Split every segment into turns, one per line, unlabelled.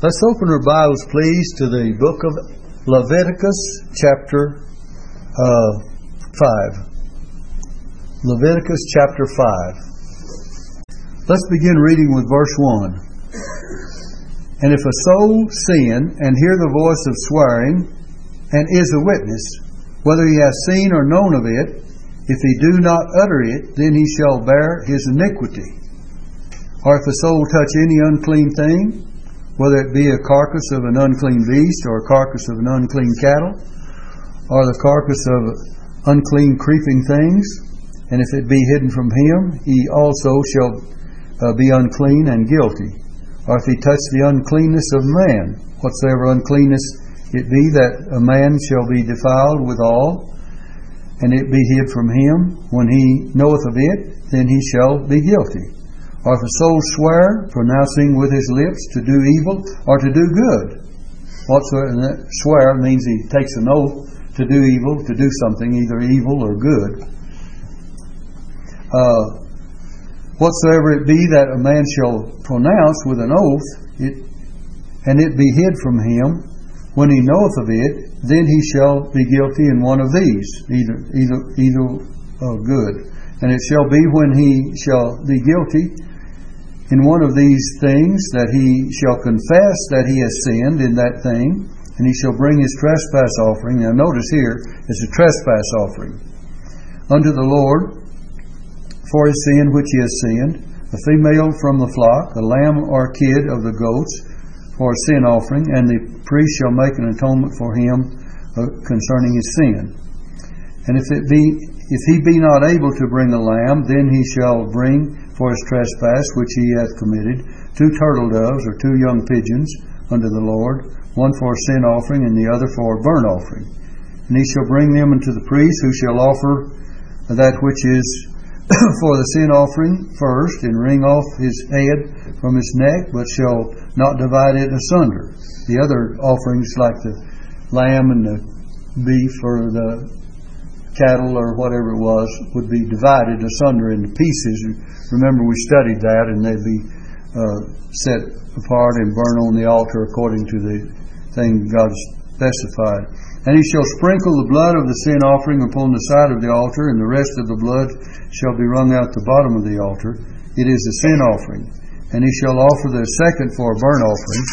Let's open our Bibles, please, to the book of Leviticus, chapter uh, 5. Leviticus, chapter 5. Let's begin reading with verse 1. And if a soul sin and hear the voice of swearing, and is a witness, whether he has seen or known of it, if he do not utter it, then he shall bear his iniquity. Or if a soul touch any unclean thing, whether it be a carcass of an unclean beast, or a carcass of an unclean cattle, or the carcass of unclean creeping things, and if it be hidden from him, he also shall uh, be unclean and guilty. Or if he touch the uncleanness of man, whatsoever uncleanness it be that a man shall be defiled withal, and it be hid from him, when he knoweth of it, then he shall be guilty. Or if a soul swear, pronouncing with his lips to do evil or to do good. Whatsoever swear means he takes an oath to do evil, to do something, either evil or good. Uh, whatsoever it be that a man shall pronounce with an oath, it, and it be hid from him, when he knoweth of it, then he shall be guilty in one of these, either either either good. And it shall be when he shall be guilty in one of these things that he shall confess that he has sinned in that thing, and he shall bring his trespass offering. Now, notice here, it's a trespass offering unto the Lord for his sin which he has sinned, a female from the flock, a lamb or kid of the goats for a sin offering, and the priest shall make an atonement for him uh, concerning his sin. And if it be if he be not able to bring a lamb, then he shall bring for his trespass which he hath committed, two turtle doves or two young pigeons unto the Lord, one for a sin offering and the other for a burnt offering. And he shall bring them unto the priest, who shall offer that which is for the sin offering first, and wring off his head from his neck, but shall not divide it asunder. The other offerings, like the lamb and the beef or the cattle or whatever it was would be divided asunder into pieces. Remember, we studied that, and they'd be uh, set apart and burned on the altar according to the thing God specified. And he shall sprinkle the blood of the sin offering upon the side of the altar, and the rest of the blood shall be wrung out the bottom of the altar. It is a sin offering. And he shall offer the second for a burnt offering,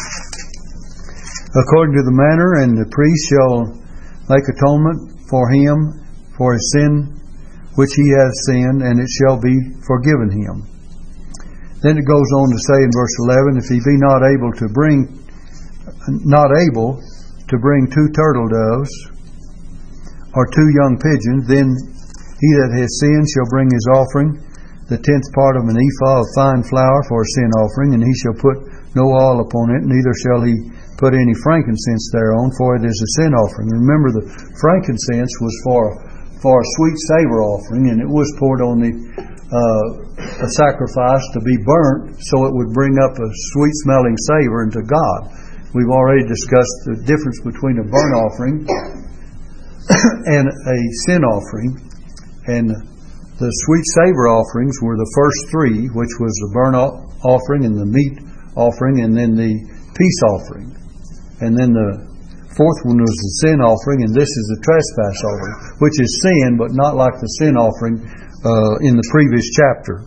according to the manner, and the priest shall make atonement for him for his sin which he has sinned, and it shall be forgiven him. Then it goes on to say in verse 11, if he be not able to bring, not able to bring two turtle doves or two young pigeons, then he that has sinned shall bring his offering, the tenth part of an ephah of fine flour for a sin offering, and he shall put no oil upon it, neither shall he put any frankincense thereon, for it is a sin offering. Remember, the frankincense was for for a sweet savor offering, and it was poured on the uh, a sacrifice to be burnt, so it would bring up a sweet smelling savor unto God. We've already discussed the difference between a burnt offering and a sin offering, and the sweet savor offerings were the first three, which was the burnt offering and the meat offering, and then the peace offering, and then the fourth one was the sin offering, and this is the trespass offering, which is sin, but not like the sin offering uh, in the previous chapter.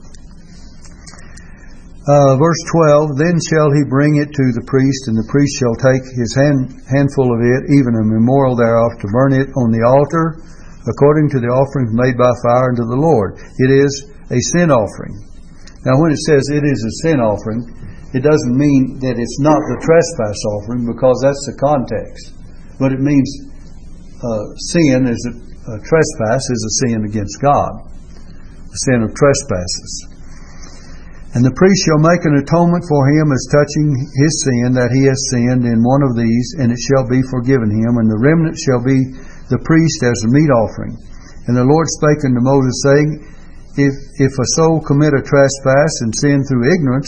Uh, verse 12 Then shall he bring it to the priest, and the priest shall take his hand, handful of it, even a memorial thereof, to burn it on the altar, according to the offerings made by fire unto the Lord. It is a sin offering. Now, when it says it is a sin offering, it doesn't mean that it's not the trespass offering, because that's the context but it means uh, sin is a, a trespass is a sin against God, the sin of trespasses. And the priest shall make an atonement for him as touching his sin that he has sinned in one of these, and it shall be forgiven him, and the remnant shall be the priest as a meat offering. And the Lord spake unto Moses, saying, If if a soul commit a trespass and sin through ignorance,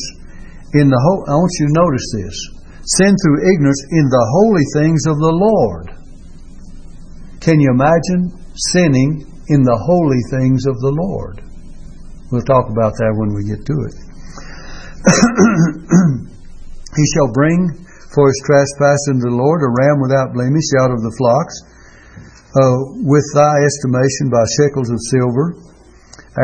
in the whole, I want you to notice this sin through ignorance in the holy things of the Lord. Can you imagine sinning in the holy things of the Lord? We'll talk about that when we get to it. he shall bring for his trespass unto the Lord, a ram without blemish out of the flocks, uh, with thy estimation by shekels of silver,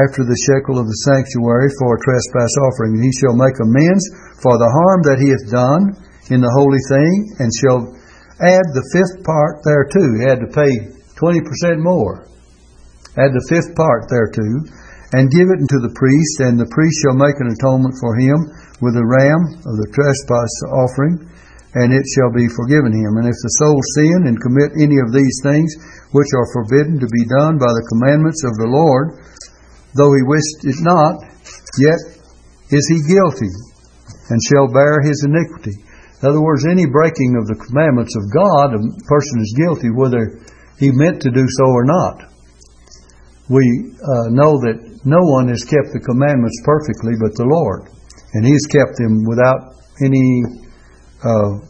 after the shekel of the sanctuary for a trespass offering. And he shall make amends for the harm that he hath done in the holy thing, and shall add the fifth part thereto. He had to pay 20% more. Add the fifth part thereto, and give it unto the priest, and the priest shall make an atonement for him with a ram of the trespass offering, and it shall be forgiven him. And if the soul sin and commit any of these things which are forbidden to be done by the commandments of the Lord, though he wished it not, yet is he guilty, and shall bear his iniquity. In other words, any breaking of the commandments of God, a person is guilty whether he meant to do so or not. We uh, know that no one has kept the commandments perfectly but the Lord, and He's kept them without any uh,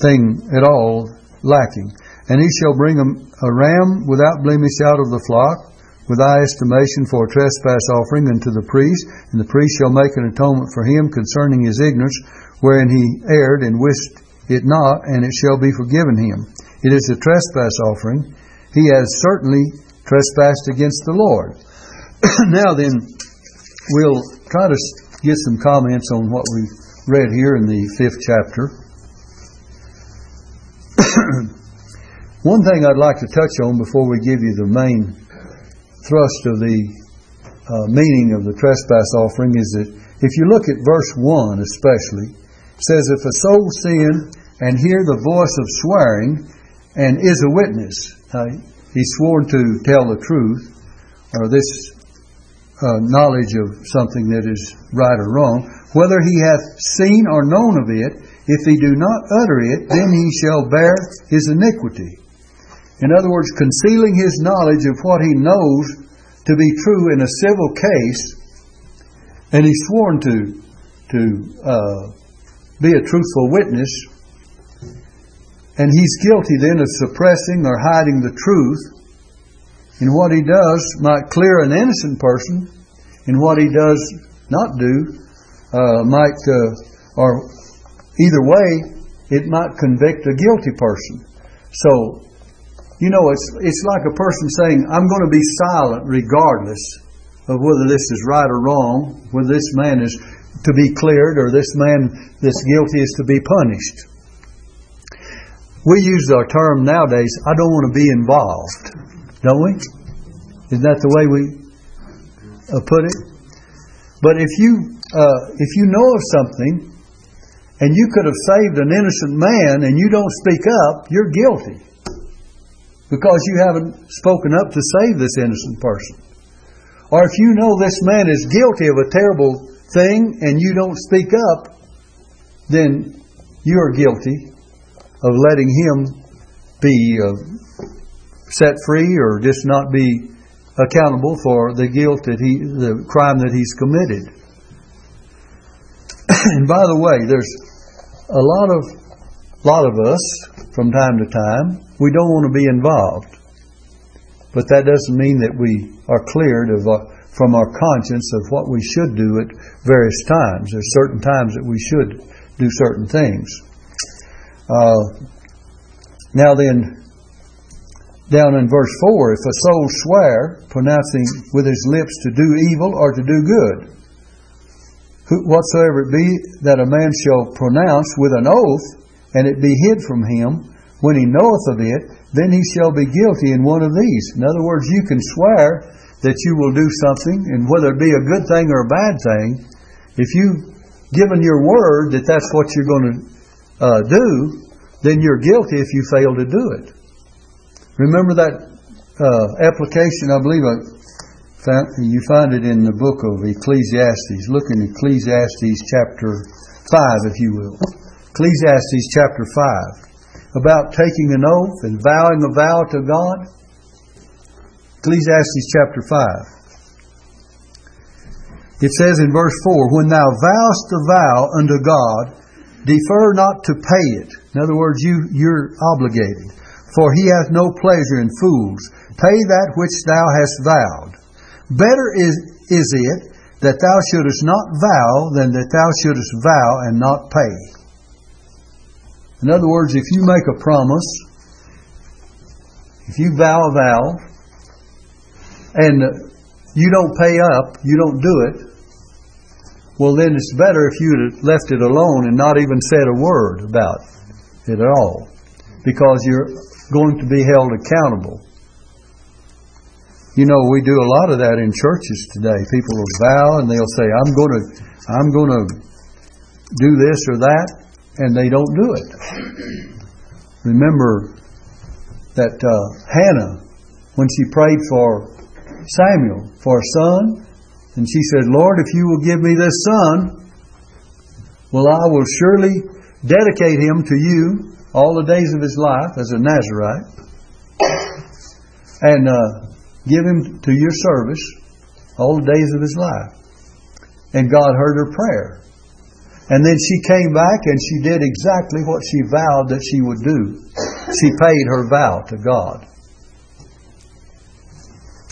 thing at all lacking. And he shall bring a, a ram without blemish out of the flock, with thy estimation for a trespass offering unto the priest, and the priest shall make an atonement for him concerning his ignorance, wherein he erred and wished it not, and it shall be forgiven him. It is a trespass offering. He has certainly trespassed against the Lord. now then, we'll try to get some comments on what we read here in the fifth chapter. One thing I'd like to touch on before we give you the main thrust of the uh, meaning of the trespass offering is that if you look at verse 1 especially, says, If a soul sin and hear the voice of swearing and is a witness, uh, he's sworn to tell the truth, or this uh, knowledge of something that is right or wrong, whether he hath seen or known of it, if he do not utter it, then he shall bear his iniquity. In other words, concealing his knowledge of what he knows to be true in a civil case, and he's sworn to to uh, be a truthful witness, and he's guilty then of suppressing or hiding the truth. In what he does might clear an innocent person, in what he does not do uh, might, uh, or either way, it might convict a guilty person. So, you know, it's it's like a person saying, "I'm going to be silent regardless of whether this is right or wrong, whether this man is to be cleared or this man that's guilty is to be punished." We use our term nowadays, "I don't want to be involved," don't we? Isn't that the way we uh, put it? But if you uh, if you know of something and you could have saved an innocent man and you don't speak up, you're guilty because you haven't spoken up to save this innocent person. Or if you know this man is guilty of a terrible thing and you don't speak up, then you are guilty of letting him be uh, set free or just not be accountable for the guilt that he, the crime that he's committed. and by the way, there's a lot of lot of us from time to time we don't want to be involved, but that doesn't mean that we are cleared of uh, from our conscience of what we should do at various times. There's certain times that we should do certain things. Uh, now then, down in verse 4, if a soul swear, pronouncing with his lips to do evil or to do good, whatsoever it be that a man shall pronounce with an oath, and it be hid from him, when he knoweth of it, then he shall be guilty in one of these. In other words, you can swear that you will do something, and whether it be a good thing or a bad thing, if you've given your word that that's what you're going to uh, do, then you're guilty if you fail to do it. Remember that uh, application, I believe, uh, you find it in the book of Ecclesiastes. Look in Ecclesiastes chapter 5, if you will. Ecclesiastes chapter 5. About taking an oath and vowing a vow to God. Ecclesiastes chapter 5. It says in verse 4 When thou vowest a vow unto God, defer not to pay it. In other words, you, you're obligated. For he hath no pleasure in fools. Pay that which thou hast vowed. Better is, is it that thou shouldest not vow than that thou shouldest vow and not pay. In other words, if you make a promise, if you vow a vow, and you don't pay up, you don't do it, well, then it's better if you had left it alone and not even said a word about it at all, because you're going to be held accountable. You know, we do a lot of that in churches today. People will vow and they'll say, "I'm going to, I'm going to do this or that," and they don't do it. Remember that uh, Hannah, when she prayed for Samuel for a son, and she said, "Lord, if you will give me this son, well, I will surely dedicate him to you all the days of his life as a Nazarite." And uh, give him to your service all the days of his life. And God heard her prayer. And then she came back and she did exactly what she vowed that she would do. She paid her vow to God.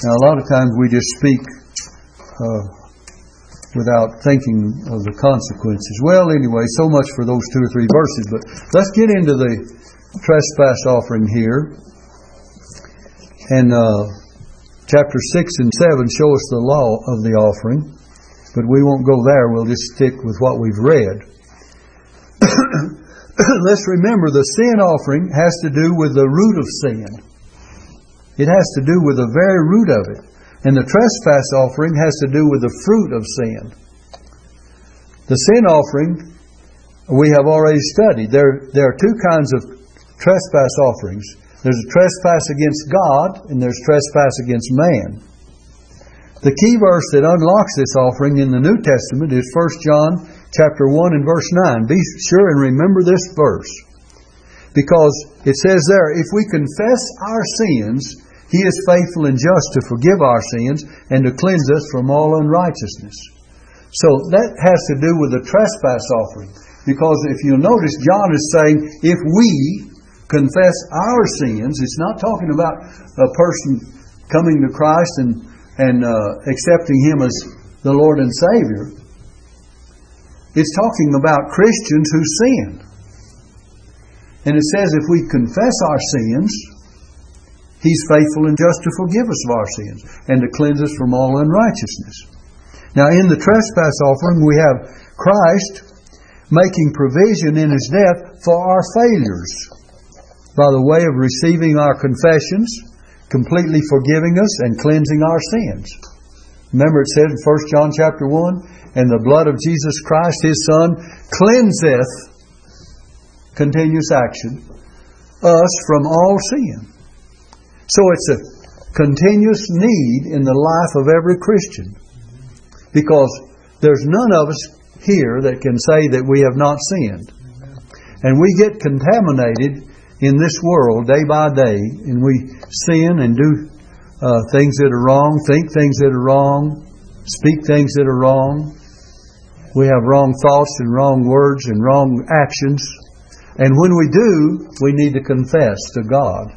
Now, a lot of times we just speak uh, without thinking of the consequences. Well, anyway, so much for those two or three verses. But let's get into the trespass offering here. And uh, chapter 6 and 7 show us the law of the offering, but we won't go there. We'll just stick with what we've read. Let's remember the sin offering has to do with the root of sin. It has to do with the very root of it. And the trespass offering has to do with the fruit of sin. The sin offering we have already studied. There, there are two kinds of trespass offerings there's a trespass against God, and there's trespass against man. The key verse that unlocks this offering in the New Testament is 1 John chapter 1 and verse 9. Be sure and remember this verse. Because it says there, if we confess our sins, He is faithful and just to forgive our sins and to cleanse us from all unrighteousness. So that has to do with the trespass offering. Because if you'll notice, John is saying, if we, confess our sins. It's not talking about a person coming to Christ and, and uh, accepting Him as the Lord and Savior. It's talking about Christians who sin. And it says if we confess our sins, He's faithful and just to forgive us of our sins and to cleanse us from all unrighteousness. Now, in the trespass offering, we have Christ making provision in His death for our failures by the way of receiving our confessions, completely forgiving us and cleansing our sins. Remember it said in 1 John chapter 1, and the blood of Jesus Christ, his Son, cleanseth, continuous action, us from all sin. So it's a continuous need in the life of every Christian. Because there's none of us here that can say that we have not sinned. And we get contaminated in this world day by day, and we sin and do uh, things that are wrong, think things that are wrong, speak things that are wrong. We have wrong thoughts and wrong words and wrong actions. And when we do, we need to confess to God.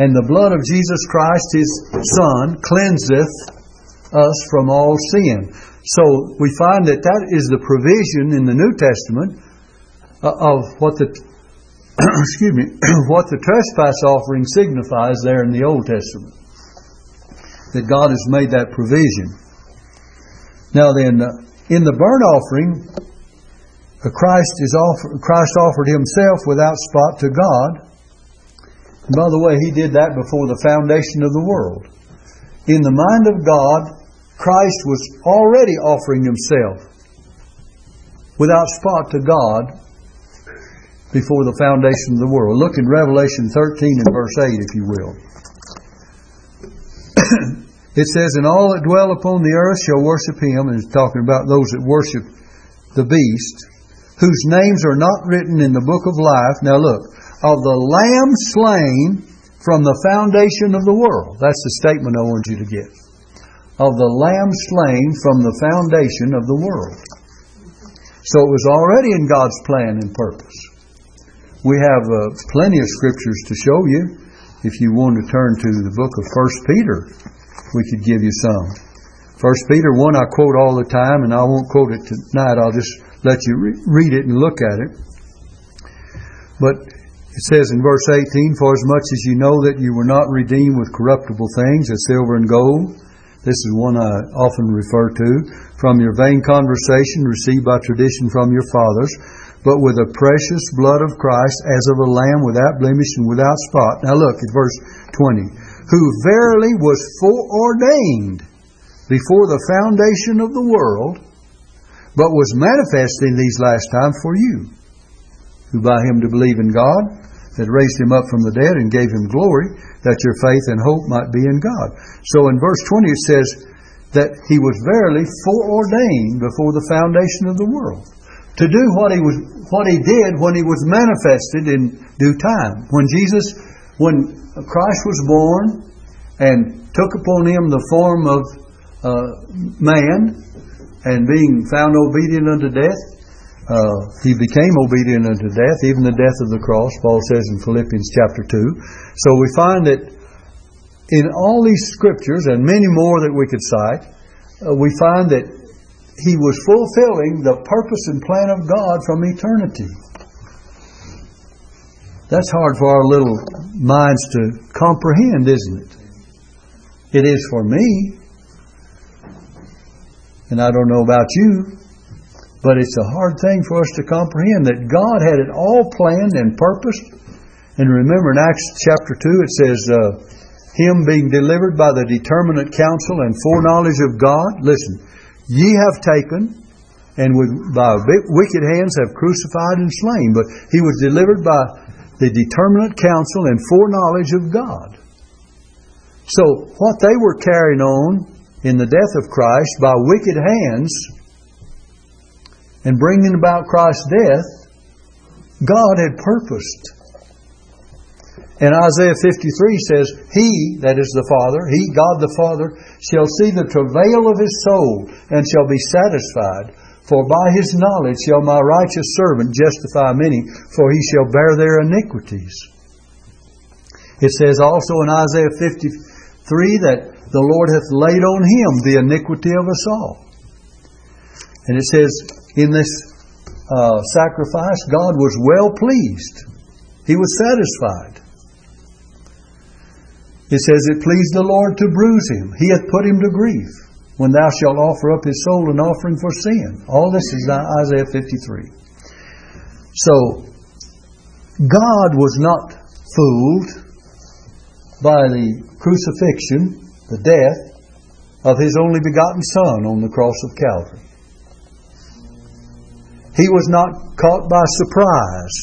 And the blood of Jesus Christ, His Son, cleanseth us from all sin. So we find that that is the provision in the New Testament uh, of what the excuse me, what the trespass offering signifies there in the Old Testament. That God has made that provision. Now then, uh, in the burnt offering, uh, Christ is offer, Christ offered Himself without spot to God. And by the way, He did that before the foundation of the world. In the mind of God, Christ was already offering Himself without spot to God before the foundation of the world. Look in Revelation 13 and verse 8, if you will. it says, And all that dwell upon the earth shall worship him, and it's talking about those that worship the beast, whose names are not written in the book of life. Now look, of the Lamb slain from the foundation of the world. That's the statement I want you to get. Of the Lamb slain from the foundation of the world. So it was already in God's plan and purpose. We have uh, plenty of scriptures to show you. If you want to turn to the book of First Peter, we could give you some. First Peter 1 I quote all the time, and I won't quote it tonight. I'll just let you re- read it and look at it. But it says in verse 18, For as much as you know that you were not redeemed with corruptible things, as silver and gold, this is one I often refer to, from your vain conversation received by tradition from your fathers, but with the precious blood of Christ as of a lamb without blemish and without spot. Now look at verse 20. Who verily was foreordained before the foundation of the world, but was manifest in these last times for you, who by him to believe in God, that raised him up from the dead and gave him glory, that your faith and hope might be in God. So in verse 20 it says that he was verily foreordained before the foundation of the world to do what he was what he did when he was manifested in due time. When Jesus when Christ was born and took upon him the form of uh, man and being found obedient unto death, uh, he became obedient unto death, even the death of the cross, Paul says in Philippians chapter 2. So we find that in all these scriptures, and many more that we could cite, uh, we find that he was fulfilling the purpose and plan of God from eternity. That's hard for our little minds to comprehend, isn't it? It is for me. And I don't know about you, but it's a hard thing for us to comprehend that God had it all planned and purposed. And remember in Acts chapter 2 it says, uh, Him being delivered by the determinate counsel and foreknowledge of God. Listen, ye have taken and with, by wicked hands have crucified and slain. But He was delivered by the determinate counsel and foreknowledge of God. So what they were carrying on in the death of Christ by wicked hands and bringing about Christ's death, God had purposed. And Isaiah 53 says, He, that is the Father, He, God the Father, shall see the travail of His soul and shall be satisfied. For by His knowledge shall my righteous servant justify many, for He shall bear their iniquities. It says also in Isaiah 53 that the Lord hath laid on him the iniquity of us all. And it says, in this uh, sacrifice, God was well pleased. He was satisfied. It says, It pleased the Lord to bruise him. He hath put him to grief when thou shalt offer up his soul an offering for sin. All this is Isaiah 53. So, God was not fooled by the crucifixion the death of His only begotten Son on the cross of Calvary. He was not caught by surprise.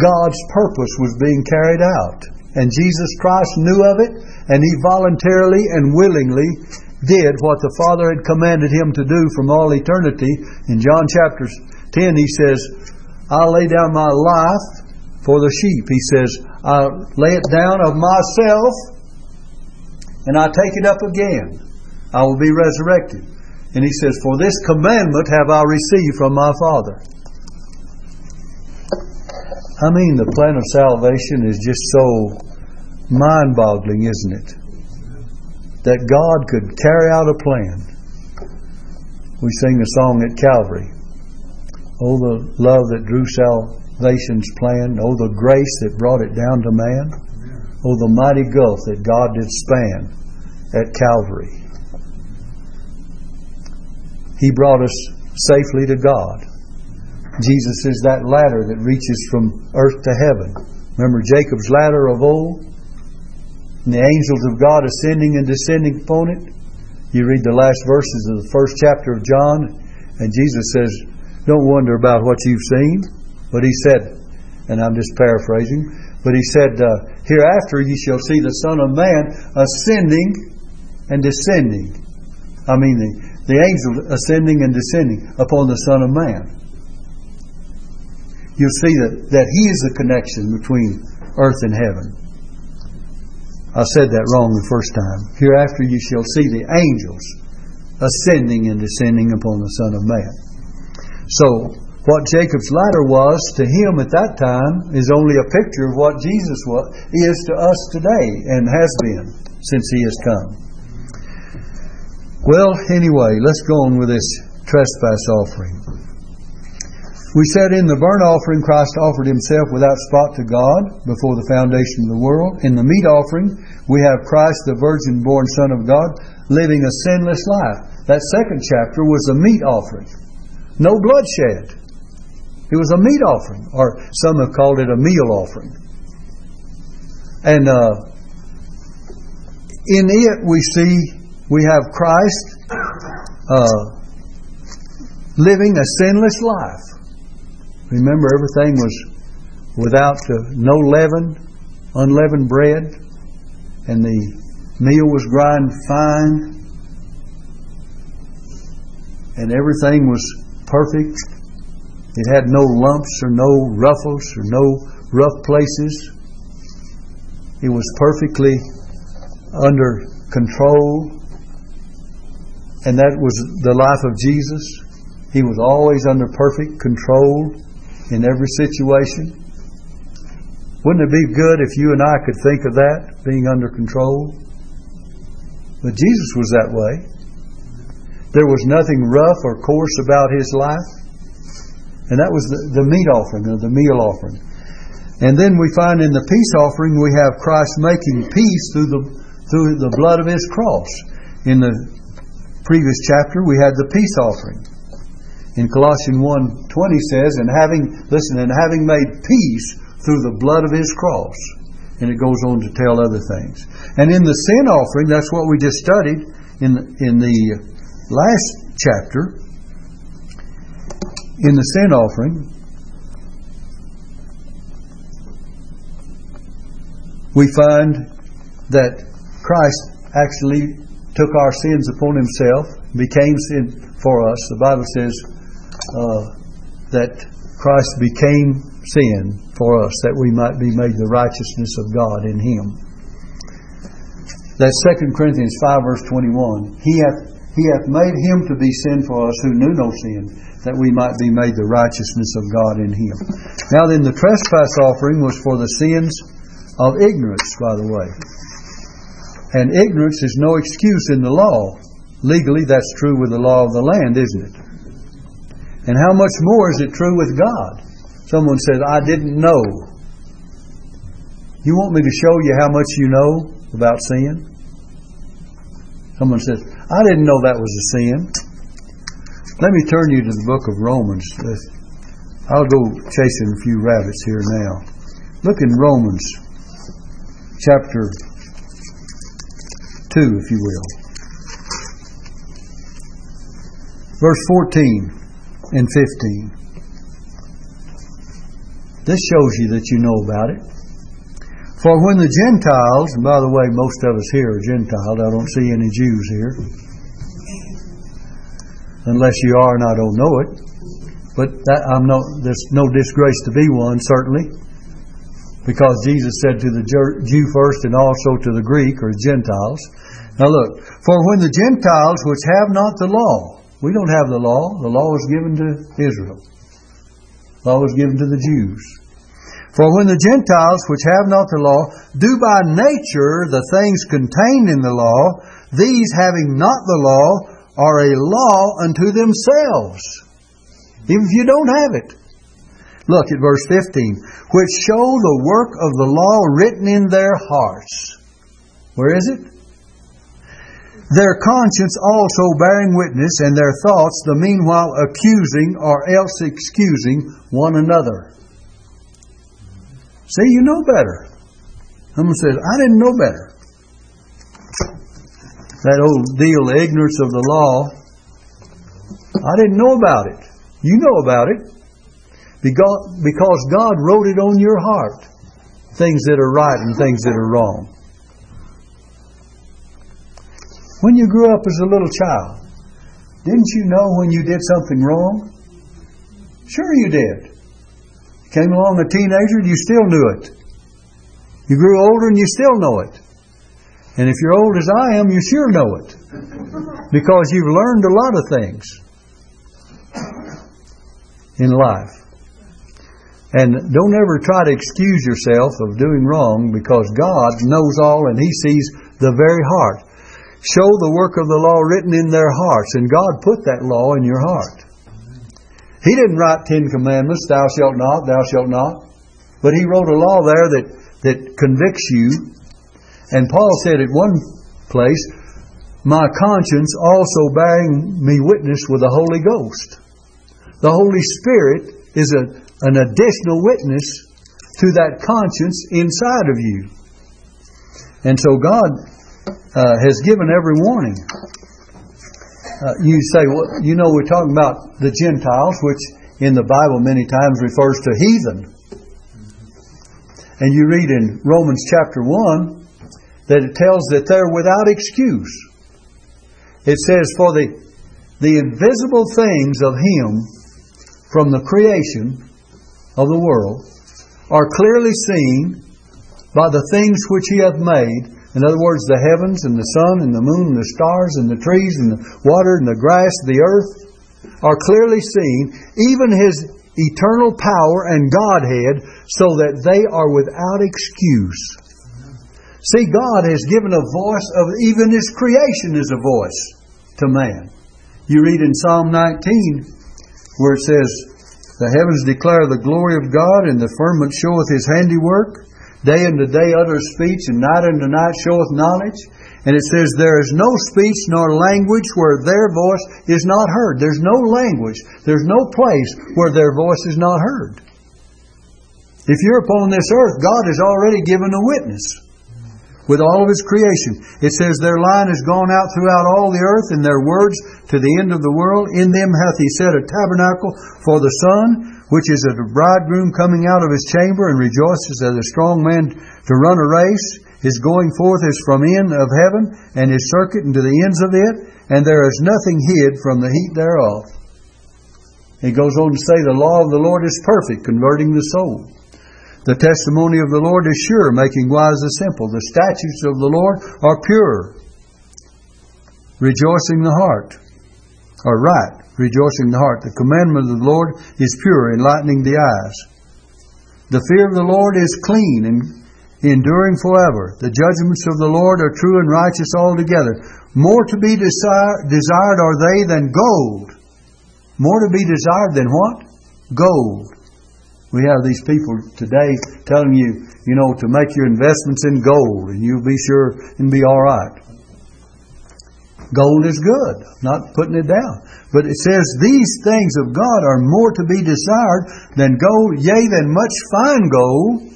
God's purpose was being carried out. And Jesus Christ knew of it, and He voluntarily and willingly did what the Father had commanded Him to do from all eternity. In John chapter 10, He says, I lay down my life for the sheep. He says, I lay it down of myself and I take it up again. I will be resurrected. And he says, For this commandment have I received from my Father. I mean, the plan of salvation is just so mind boggling, isn't it? That God could carry out a plan. We sing the song at Calvary. Oh, the love that drew salvation's plan. Oh, the grace that brought it down to man. Oh, the mighty gulf that God did span at Calvary. He brought us safely to God. Jesus is that ladder that reaches from earth to heaven. Remember Jacob's ladder of old? And the angels of God ascending and descending upon it? You read the last verses of the first chapter of John, and Jesus says, Don't wonder about what you've seen. But he said, and I'm just paraphrasing, but he said, uh, Hereafter ye shall see the Son of Man ascending and descending. I mean, the, the angels ascending and descending upon the Son of Man. You'll see that, that He is the connection between earth and heaven. I said that wrong the first time. Hereafter you shall see the angels ascending and descending upon the Son of Man. So, what Jacob's ladder was to him at that time is only a picture of what Jesus was, is to us today and has been since he has come. Well, anyway, let's go on with this trespass offering. We said in the burnt offering, Christ offered himself without spot to God before the foundation of the world. In the meat offering, we have Christ, the virgin born Son of God, living a sinless life. That second chapter was a meat offering. No bloodshed. It was a meat offering, or some have called it a meal offering. And uh, in it, we see we have Christ uh, living a sinless life. Remember, everything was without no leaven, unleavened bread, and the meal was grind fine, and everything was perfect. It had no lumps or no ruffles or no rough places. It was perfectly under control. And that was the life of Jesus. He was always under perfect control in every situation? Wouldn't it be good if you and I could think of that, being under control? But Jesus was that way. There was nothing rough or coarse about his life. And that was the, the meat offering or the meal offering. And then we find in the peace offering we have Christ making peace through the through the blood of his cross. In the previous chapter we had the peace offering in Colossians 1:20 says, "And having listen, and having made peace through the blood of his cross." And it goes on to tell other things. And in the sin offering, that's what we just studied in in the last chapter. In the sin offering, we find that Christ actually took our sins upon himself, became sin for us. The Bible says that Christ became sin for us, that we might be made the righteousness of God in Him. That's 2 Corinthians 5, verse 21. He hath, he hath made Him to be sin for us who knew no sin, that we might be made the righteousness of God in Him. Now then, the trespass offering was for the sins of ignorance, by the way. And ignorance is no excuse in the law. Legally, that's true with the law of the land, isn't it? And how much more is it true with God? Someone says, I didn't know. You want me to show you how much you know about sin? Someone says, I didn't know that was a sin. Let me turn you to the book of Romans. I'll go chasing a few rabbits here now. Look in Romans chapter 2, if you will. Verse 14 and 15. This shows you that you know about it. For when the Gentiles, and by the way, most of us here are Gentiles, I don't see any Jews here. Unless you are and I don't know it. But that, I'm no, there's no disgrace to be one, certainly. Because Jesus said to the Jew first and also to the Greek or Gentiles. Now look, for when the Gentiles which have not the law, we don't have the law. The law was given to Israel. The law was given to the Jews. For when the Gentiles, which have not the law, do by nature the things contained in the law, these having not the law are a law unto themselves. Even if you don't have it. Look at verse 15. Which show the work of the law written in their hearts. Where is it? Their conscience also bearing witness, and their thoughts the meanwhile accusing or else excusing one another. See, you know better. Someone says, I didn't know better. That old deal, the ignorance of the law, I didn't know about it. You know about it. Because God wrote it on your heart. Things that are right and things that are wrong. When you grew up as a little child, didn't you know when you did something wrong? Sure you did. Came along a teenager, and you still knew it. You grew older and you still know it. And if you're old as I am, you sure know it. Because you've learned a lot of things in life. And don't ever try to excuse yourself of doing wrong because God knows all and He sees the very heart show the work of the law written in their hearts. And God put that law in your heart. He didn't write Ten Commandments, thou shalt not, thou shalt not. But he wrote a law there that, that convicts you. And Paul said at one place, My conscience also bearing me witness with the Holy Ghost. The Holy Spirit is a, an additional witness to that conscience inside of you. And so God uh, has given every warning. Uh, you say, well, you know, we're talking about the Gentiles, which in the Bible many times refers to heathen. And you read in Romans chapter 1 that it tells that they're without excuse. It says, For the, the invisible things of Him from the creation of the world are clearly seen by the things which He hath made. In other words, the heavens and the sun and the moon and the stars and the trees and the water and the grass, the earth, are clearly seen, even His eternal power and Godhead, so that they are without excuse. See, God has given a voice of even His creation is a voice to man. You read in Psalm 19, where it says, The heavens declare the glory of God, and the firmament showeth his handiwork. Day unto day uttereth speech, and night unto night showeth knowledge. And it says, There is no speech nor language where their voice is not heard. There's no language, there's no place where their voice is not heard. If you're upon this earth, God has already given a witness with all of His creation. It says, Their line has gone out throughout all the earth, and their words to the end of the world. In them hath He set a tabernacle for the sun, which is a bridegroom coming out of his chamber, and rejoices as a strong man to run a race. His going forth is from end of heaven, and his circuit into the ends of it, and there is nothing hid from the heat thereof. He goes on to say, The law of the Lord is perfect, converting the soul. The testimony of the Lord is sure, making wise the simple. The statutes of the Lord are pure, rejoicing the heart, or right, rejoicing the heart. The commandment of the Lord is pure, enlightening the eyes. The fear of the Lord is clean and enduring forever. The judgments of the Lord are true and righteous altogether. More to be desire, desired are they than gold. More to be desired than what? Gold. We have these people today telling you, you know, to make your investments in gold and you'll be sure and be all right. Gold is good, not putting it down. But it says these things of God are more to be desired than gold, yea, than much fine gold,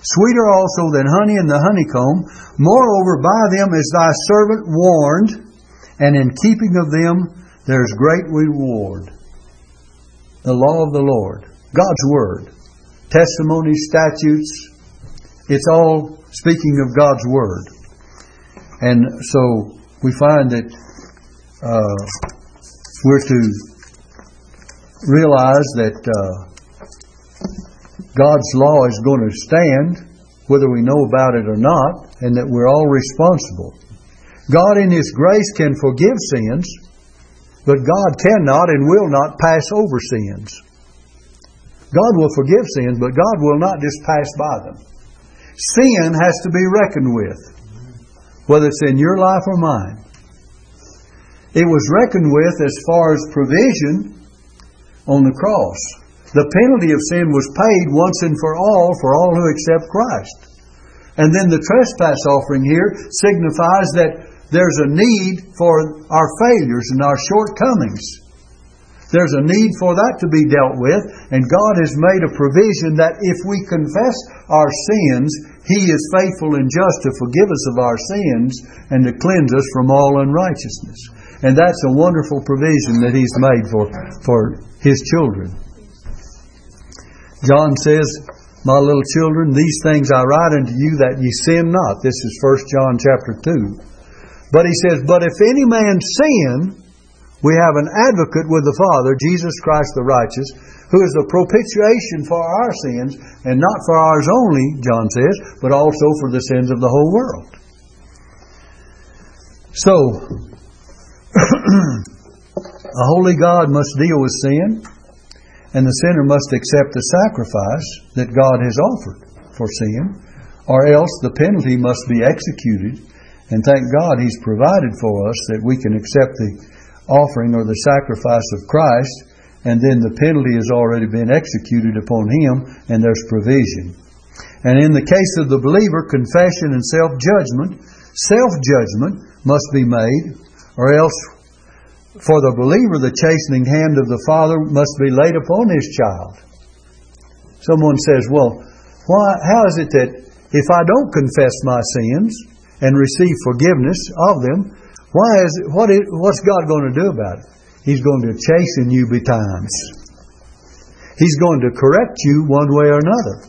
sweeter also than honey in the honeycomb. Moreover, by them is thy servant warned, and in keeping of them there is great reward. The law of the Lord, God's Word testimonies, statutes. It's all speaking of God's Word. And so we find that uh, we're to realize that uh, God's law is going to stand whether we know about it or not, and that we're all responsible. God, in His grace, can forgive sins, but God cannot and will not pass over sins. God will forgive sins, but God will not just pass by them. Sin has to be reckoned with, whether it's in your life or mine. It was reckoned with as far as provision on the cross. The penalty of sin was paid once and for all for all who accept Christ. And then the trespass offering here signifies that there's a need for our failures and our shortcomings. There's a need for that to be dealt with, and God has made a provision that if we confess our sins, He is faithful and just to forgive us of our sins and to cleanse us from all unrighteousness. And that's a wonderful provision that He's made for, for His children. John says, My little children, these things I write unto you that ye sin not. This is 1 John chapter 2. But he says, But if any man sin, we have an advocate with the Father, Jesus Christ the righteous, who is the propitiation for our sins, and not for ours only, John says, but also for the sins of the whole world. So, a holy God must deal with sin, and the sinner must accept the sacrifice that God has offered for sin, or else the penalty must be executed. And thank God He's provided for us that we can accept the offering or the sacrifice of Christ and then the penalty has already been executed upon him, and there's provision. And in the case of the believer, confession and self judgment, self judgment must be made, or else for the believer, the chastening hand of the Father must be laid upon his child. Someone says, Well, why, how is it that if I don't confess my sins and receive forgiveness of them, why is it, what is, what's God going to do about it? He's going to chasten you betimes. He's going to correct you one way or another.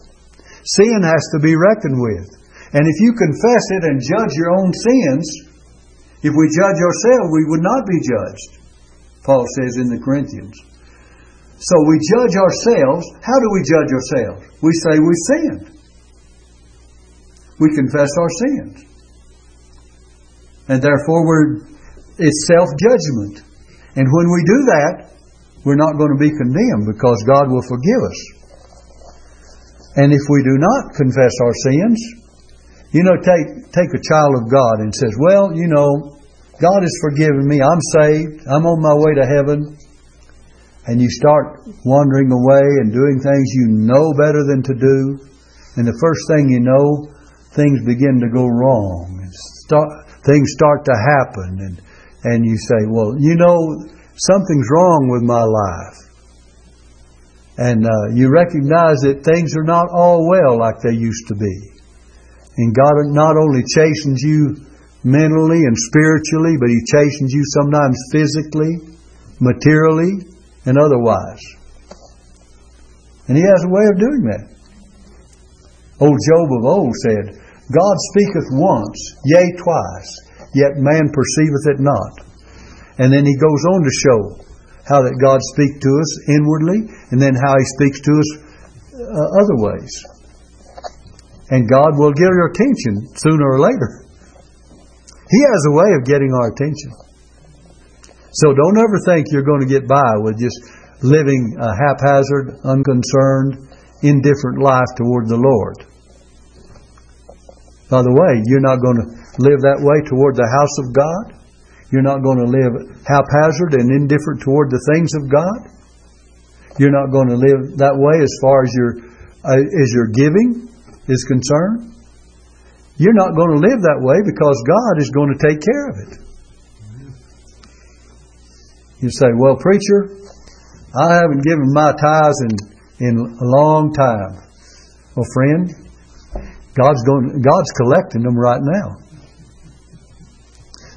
Sin has to be reckoned with. And if you confess it and judge your own sins, if we judge ourselves, we would not be judged, Paul says in the Corinthians. So we judge ourselves. How do we judge ourselves? We say we sinned. We confess our sins. And therefore we're, it's self-judgment. And when we do that, we're not going to be condemned because God will forgive us. And if we do not confess our sins, you know, take, take a child of God and says, well, you know, God has forgiven me. I'm saved. I'm on my way to heaven. And you start wandering away and doing things you know better than to do. And the first thing you know, things begin to go wrong. Start, things start to happen. And and you say, well, you know, something's wrong with my life. And uh, you recognize that things are not all well like they used to be. And God not only chastens you mentally and spiritually, but He chastens you sometimes physically, materially, and otherwise. And He has a way of doing that. Old Job of old said, God speaketh once, yea, twice, yet man perceiveth it not. And then he goes on to show how that God speaks to us inwardly, and then how he speaks to us uh, other ways. And God will get your attention sooner or later. He has a way of getting our attention. So don't ever think you're going to get by with just living a haphazard, unconcerned, indifferent life toward the Lord. By the way, you're not going to live that way toward the house of God? You're not going to live haphazard and indifferent toward the things of God? You're not going to live that way as far as your uh, as your giving is concerned? You're not going to live that way because God is going to take care of it. You say, "Well, preacher, I haven't given my tithes in in a long time." Well, friend, God's going God's collecting them right now.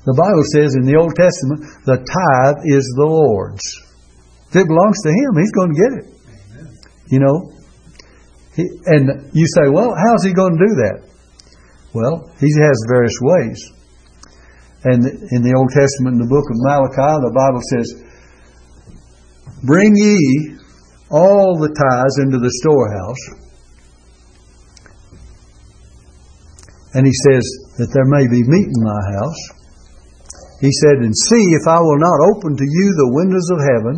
The Bible says in the Old Testament, the tithe is the Lord's. If it belongs to Him, He's going to get it. Amen. You know? He, and you say, well, how's He going to do that? Well, He has various ways. And in the Old Testament, in the book of Malachi, the Bible says, Bring ye all the tithes into the storehouse. And he says that there may be meat in my house. He said, And see if I will not open to you the windows of heaven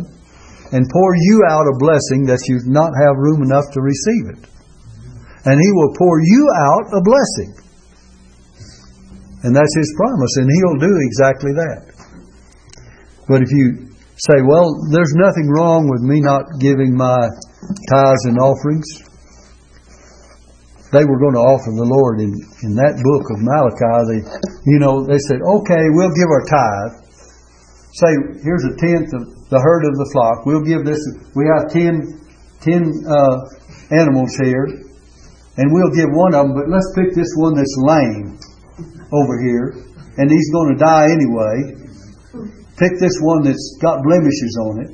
and pour you out a blessing that you not have room enough to receive it. And He will pour you out a blessing. And that's His promise, and He'll do exactly that. But if you say, well, there's nothing wrong with me not giving my tithes and offerings, they were going to offer the Lord in, in that book of Malachi. They, you know, they said, okay, we'll give our tithe. Say, here's a tenth of the herd of the flock. We'll give this, we have ten, ten uh, animals here, and we'll give one of them, but let's pick this one that's lame over here, and he's going to die anyway. Pick this one that's got blemishes on it.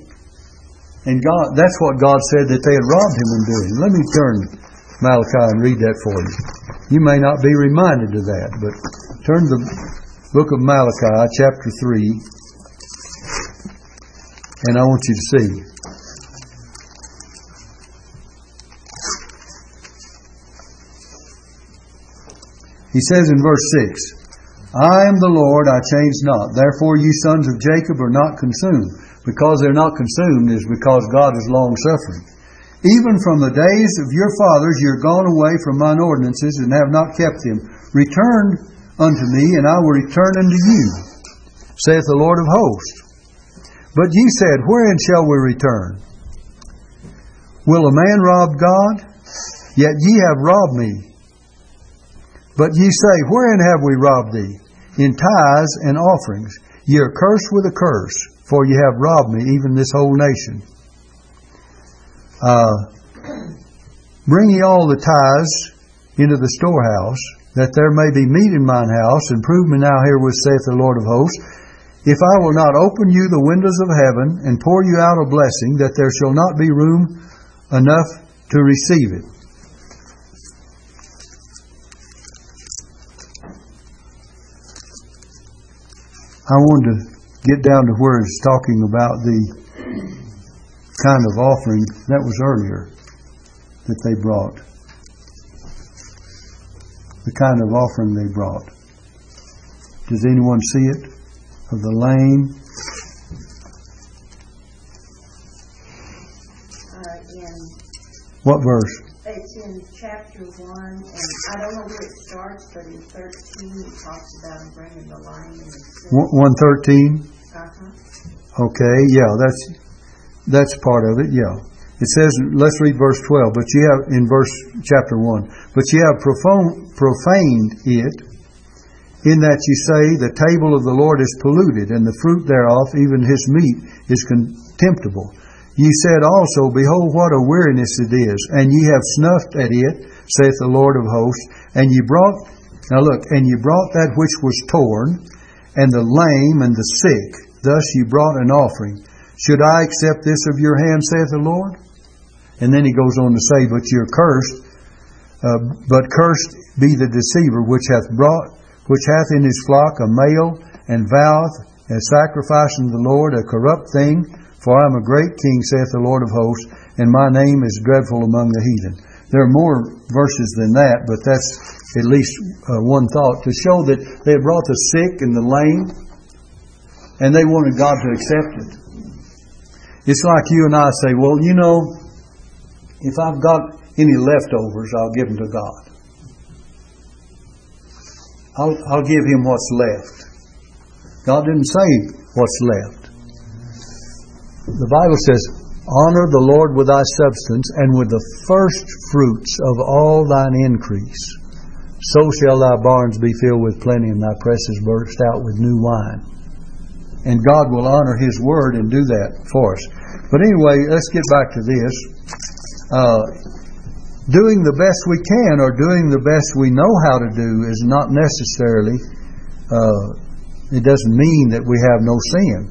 And God, that's what God said that they had robbed him in doing. Let me turn Malachi and read that for you. You may not be reminded of that, but turn to the book of Malachi, chapter 3, and I want you to see. He says in verse 6, I am the Lord, I change not. Therefore, you sons of Jacob are not consumed. Because they're not consumed is because God is long suffering. Even from the days of your fathers you're gone away from mine ordinances and have not kept them. Return unto me, and I will return unto you, saith the Lord of hosts. But ye said, Wherein shall we return? Will a man rob God? Yet ye have robbed me. But ye say, Wherein have we robbed thee? In tithes and offerings. Ye are cursed with a curse, for ye have robbed me, even this whole nation. Uh, bring ye all the tithes into the storehouse, that there may be meat in mine house, and prove me now herewith, saith the Lord of hosts, if I will not open you the windows of heaven and pour you out a blessing, that there shall not be room enough to receive it. I wanted to get down to where it's talking about the kind of offering that was earlier that they brought. The kind of offering they brought. Does anyone see it? Of the lame, What verse?
It's in chapter 1, and I don't know where it starts, but in 13 it talks about bringing the.
One thirteen.
Uh-huh.
Okay, yeah, that's that's part of it. Yeah, it says. Let's read verse twelve. But you have in verse chapter one. But you have profane, profaned it, in that you say the table of the Lord is polluted, and the fruit thereof, even his meat, is contemptible. Ye said also, Behold, what a weariness it is, and ye have snuffed at it, saith the Lord of hosts, and ye brought, now look, and ye brought that which was torn, and the lame and the sick. Thus ye brought an offering. Should I accept this of your hand, saith the Lord? And then he goes on to say, But you're cursed, uh, but cursed be the deceiver which hath brought, which hath in his flock a male, and voweth as sacrifice unto the Lord a corrupt thing, for I am a great king, saith the Lord of hosts, and my name is dreadful among the heathen. There are more verses than that, but that's at least uh, one thought to show that they brought the sick and the lame, and they wanted God to accept it. It's like you and I say, well, you know, if I've got any leftovers, I'll give them to God. I'll, I'll give him what's left. God didn't say what's left. The Bible says, Honor the Lord with thy substance and with the first fruits of all thine increase. So shall thy barns be filled with plenty and thy presses burst out with new wine. And God will honor His word and do that for us. But anyway, let's get back to this. Uh, doing the best we can or doing the best we know how to do is not necessarily, uh, it doesn't mean that we have no sin.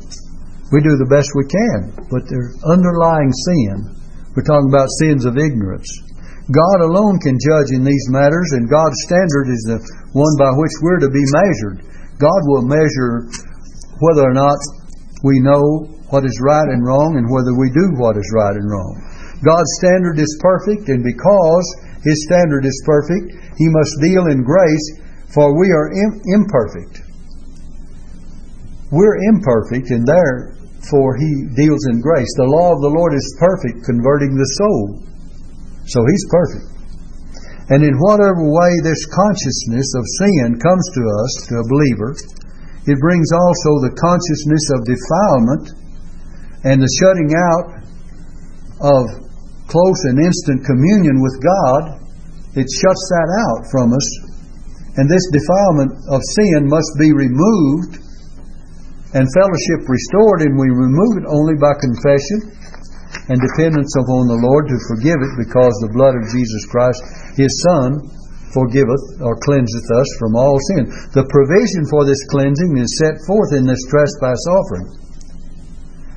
We do the best we can, but there's underlying sin. We're talking about sins of ignorance. God alone can judge in these matters, and God's standard is the one by which we're to be measured. God will measure whether or not we know what is right and wrong and whether we do what is right and wrong. God's standard is perfect, and because His standard is perfect, He must deal in grace, for we are imperfect. We're imperfect, and therefore He deals in grace. The law of the Lord is perfect, converting the soul. So He's perfect. And in whatever way this consciousness of sin comes to us, to a believer, it brings also the consciousness of defilement and the shutting out of close and instant communion with God. It shuts that out from us. And this defilement of sin must be removed and fellowship restored, and we remove it only by confession and dependence upon the Lord to forgive it, because the blood of Jesus Christ, His Son, forgiveth or cleanseth us from all sin. The provision for this cleansing is set forth in this trespass offering.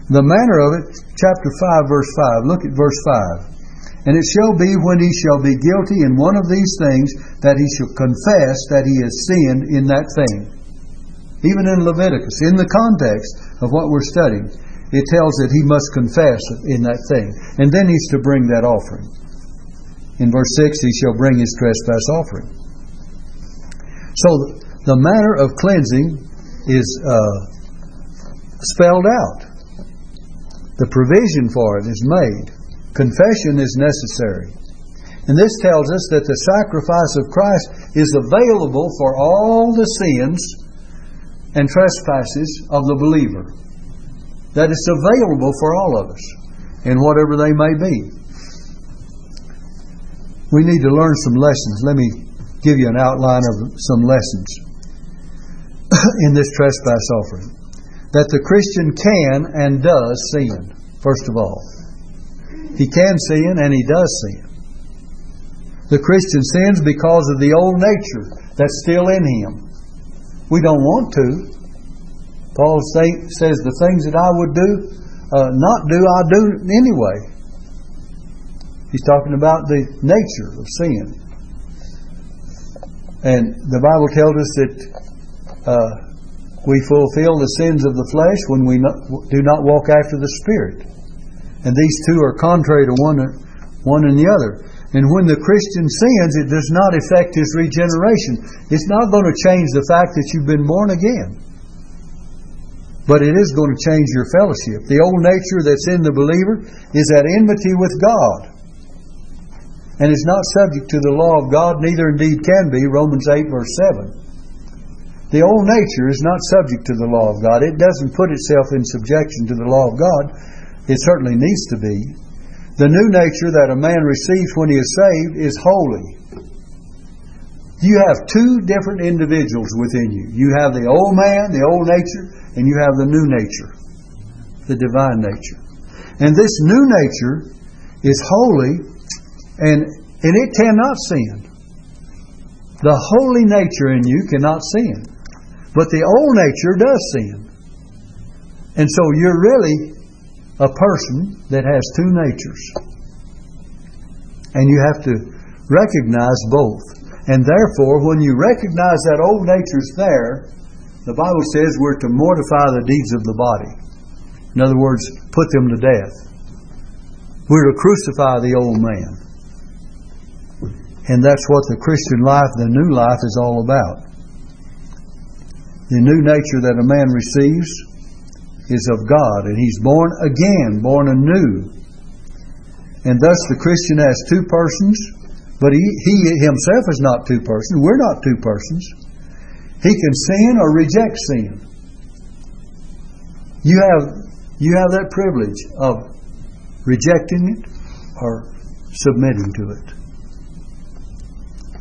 The manner of it, chapter 5, verse 5. Look at verse 5. And it shall be when he shall be guilty in one of these things that he shall confess that he has sinned in that thing even in Leviticus, in the context of what we're studying, it tells that he must confess in that thing. And then he's to bring that offering. In verse 6, he shall bring his trespass offering. So the manner of cleansing is uh, spelled out. The provision for it is made. Confession is necessary. And this tells us that the sacrifice of Christ is available for all the sins and trespasses of the believer. That it's available for all of us, in whatever they may be. we need to learn some lessons. Let me give you an outline of some lessons in this trespass offering. That the Christian can and does sin, first of all. He can sin and he does sin. The Christian sins because of the old nature that's still in him. We don't want to. Paul say, says, The things that I would do, uh, not do, I do anyway. He's talking about the nature of sin. And the Bible tells us that uh, we fulfill the sins of the flesh when we not, do not walk after the Spirit. And these two are contrary to one, one and the other. And when the Christian sins, it does not affect his regeneration. It's not going to change the fact that you've been born again. But it is going to change your fellowship. The old nature that's in the believer is at enmity with God and is not subject to the law of God, neither indeed can be. Romans 8, verse 7. The old nature is not subject to the law of God. It doesn't put itself in subjection to the law of God. It certainly needs to be. The new nature that a man receives when he is saved is holy. You have two different individuals within you. You have the old man, the old nature, and you have the new nature, the divine nature. And this new nature is holy and, and it cannot sin. The holy nature in you cannot sin. But the old nature does sin. And so you're really a person that has two natures. And you have to recognize both. And therefore, when you recognize that old nature's there, the Bible says we're to mortify the deeds of the body. In other words, put them to death. We're to crucify the old man. And that's what the Christian life, the new life, is all about. The new nature that a man receives is of God, and he's born again, born anew. And thus the Christian has two persons, but he, he himself is not two persons. We're not two persons. He can sin or reject sin. You have, you have that privilege of rejecting it or submitting to it.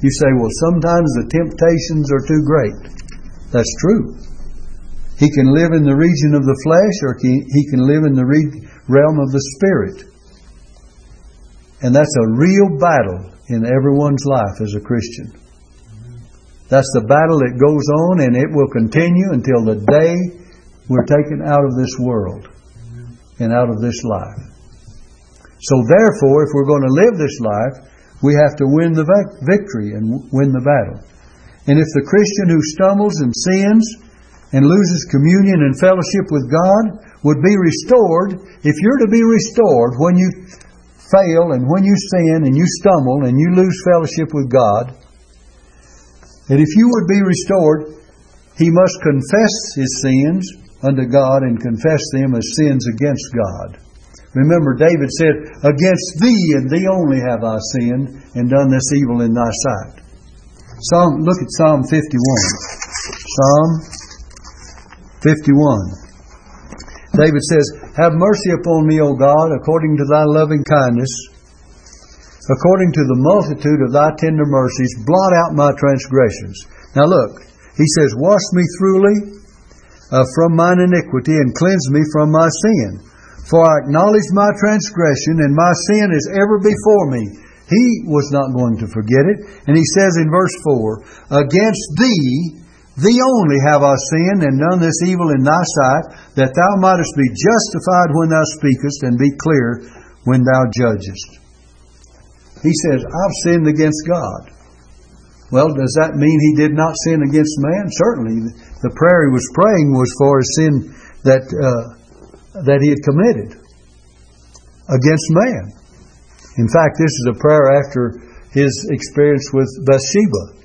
You say, well, sometimes the temptations are too great. That's true. He can live in the region of the flesh or he can live in the realm of the spirit. And that's a real battle in everyone's life as a Christian. That's the battle that goes on and it will continue until the day we're taken out of this world and out of this life. So therefore, if we're going to live this life, we have to win the victory and win the battle. And if the Christian who stumbles and sins and loses communion and fellowship with God would be restored, if you're to be restored when you fail and when you sin and you stumble and you lose fellowship with God, that if you would be restored, he must confess his sins unto God and confess them as sins against God. Remember, David said, Against thee and thee only have I sinned and done this evil in thy sight. Psalm, look at Psalm 51. Psalm 51. David says, Have mercy upon me, O God, according to thy loving kindness, according to the multitude of thy tender mercies, blot out my transgressions. Now look, he says, Wash me thoroughly uh, from mine iniquity and cleanse me from my sin. For I acknowledge my transgression, and my sin is ever before me. He was not going to forget it. And he says in verse 4 Against thee, thee only have I sinned and done this evil in thy sight, that thou mightest be justified when thou speakest, and be clear when thou judgest. He says, I've sinned against God. Well, does that mean he did not sin against man? Certainly. The prayer he was praying was for a sin that. Uh, that he had committed against man. In fact, this is a prayer after his experience with Bathsheba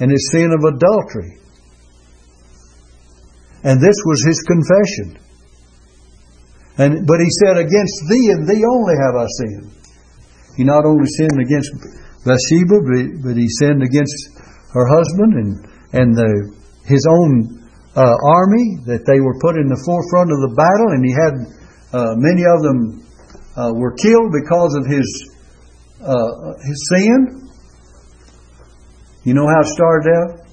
and his sin of adultery. And this was his confession. And, but he said, Against thee and thee only have I sinned. He not only sinned against Bathsheba, but, he sinned against her husband and, and the, his own uh, army, that they were put in the forefront of the battle, and he had uh, many of them uh, were killed because of his uh, his sin. You know how it started out?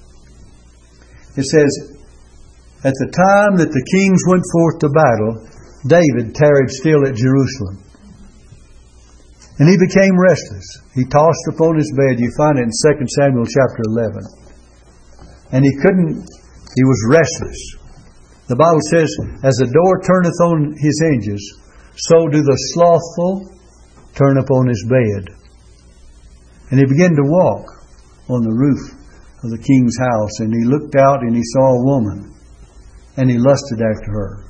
It says, At the time that the kings went forth to battle, David tarried still at Jerusalem. And he became restless. He tossed upon his bed. You find it in 2 Samuel chapter 11. And he couldn't, he was restless. The Bible says, As the door turneth on his hinges, so do the slothful turn upon his bed. And he began to walk on the roof of the king's house, and he looked out and he saw a woman, and he lusted after her.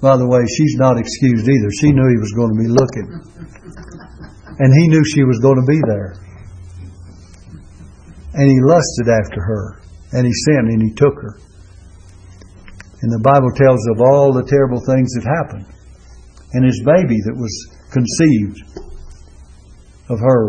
By the way, she's not excused either. She knew he was going to be looking. And he knew she was going to be there. And he lusted after her. And he sinned and he took her. And the Bible tells of all the terrible things that happened. And his baby that was conceived of her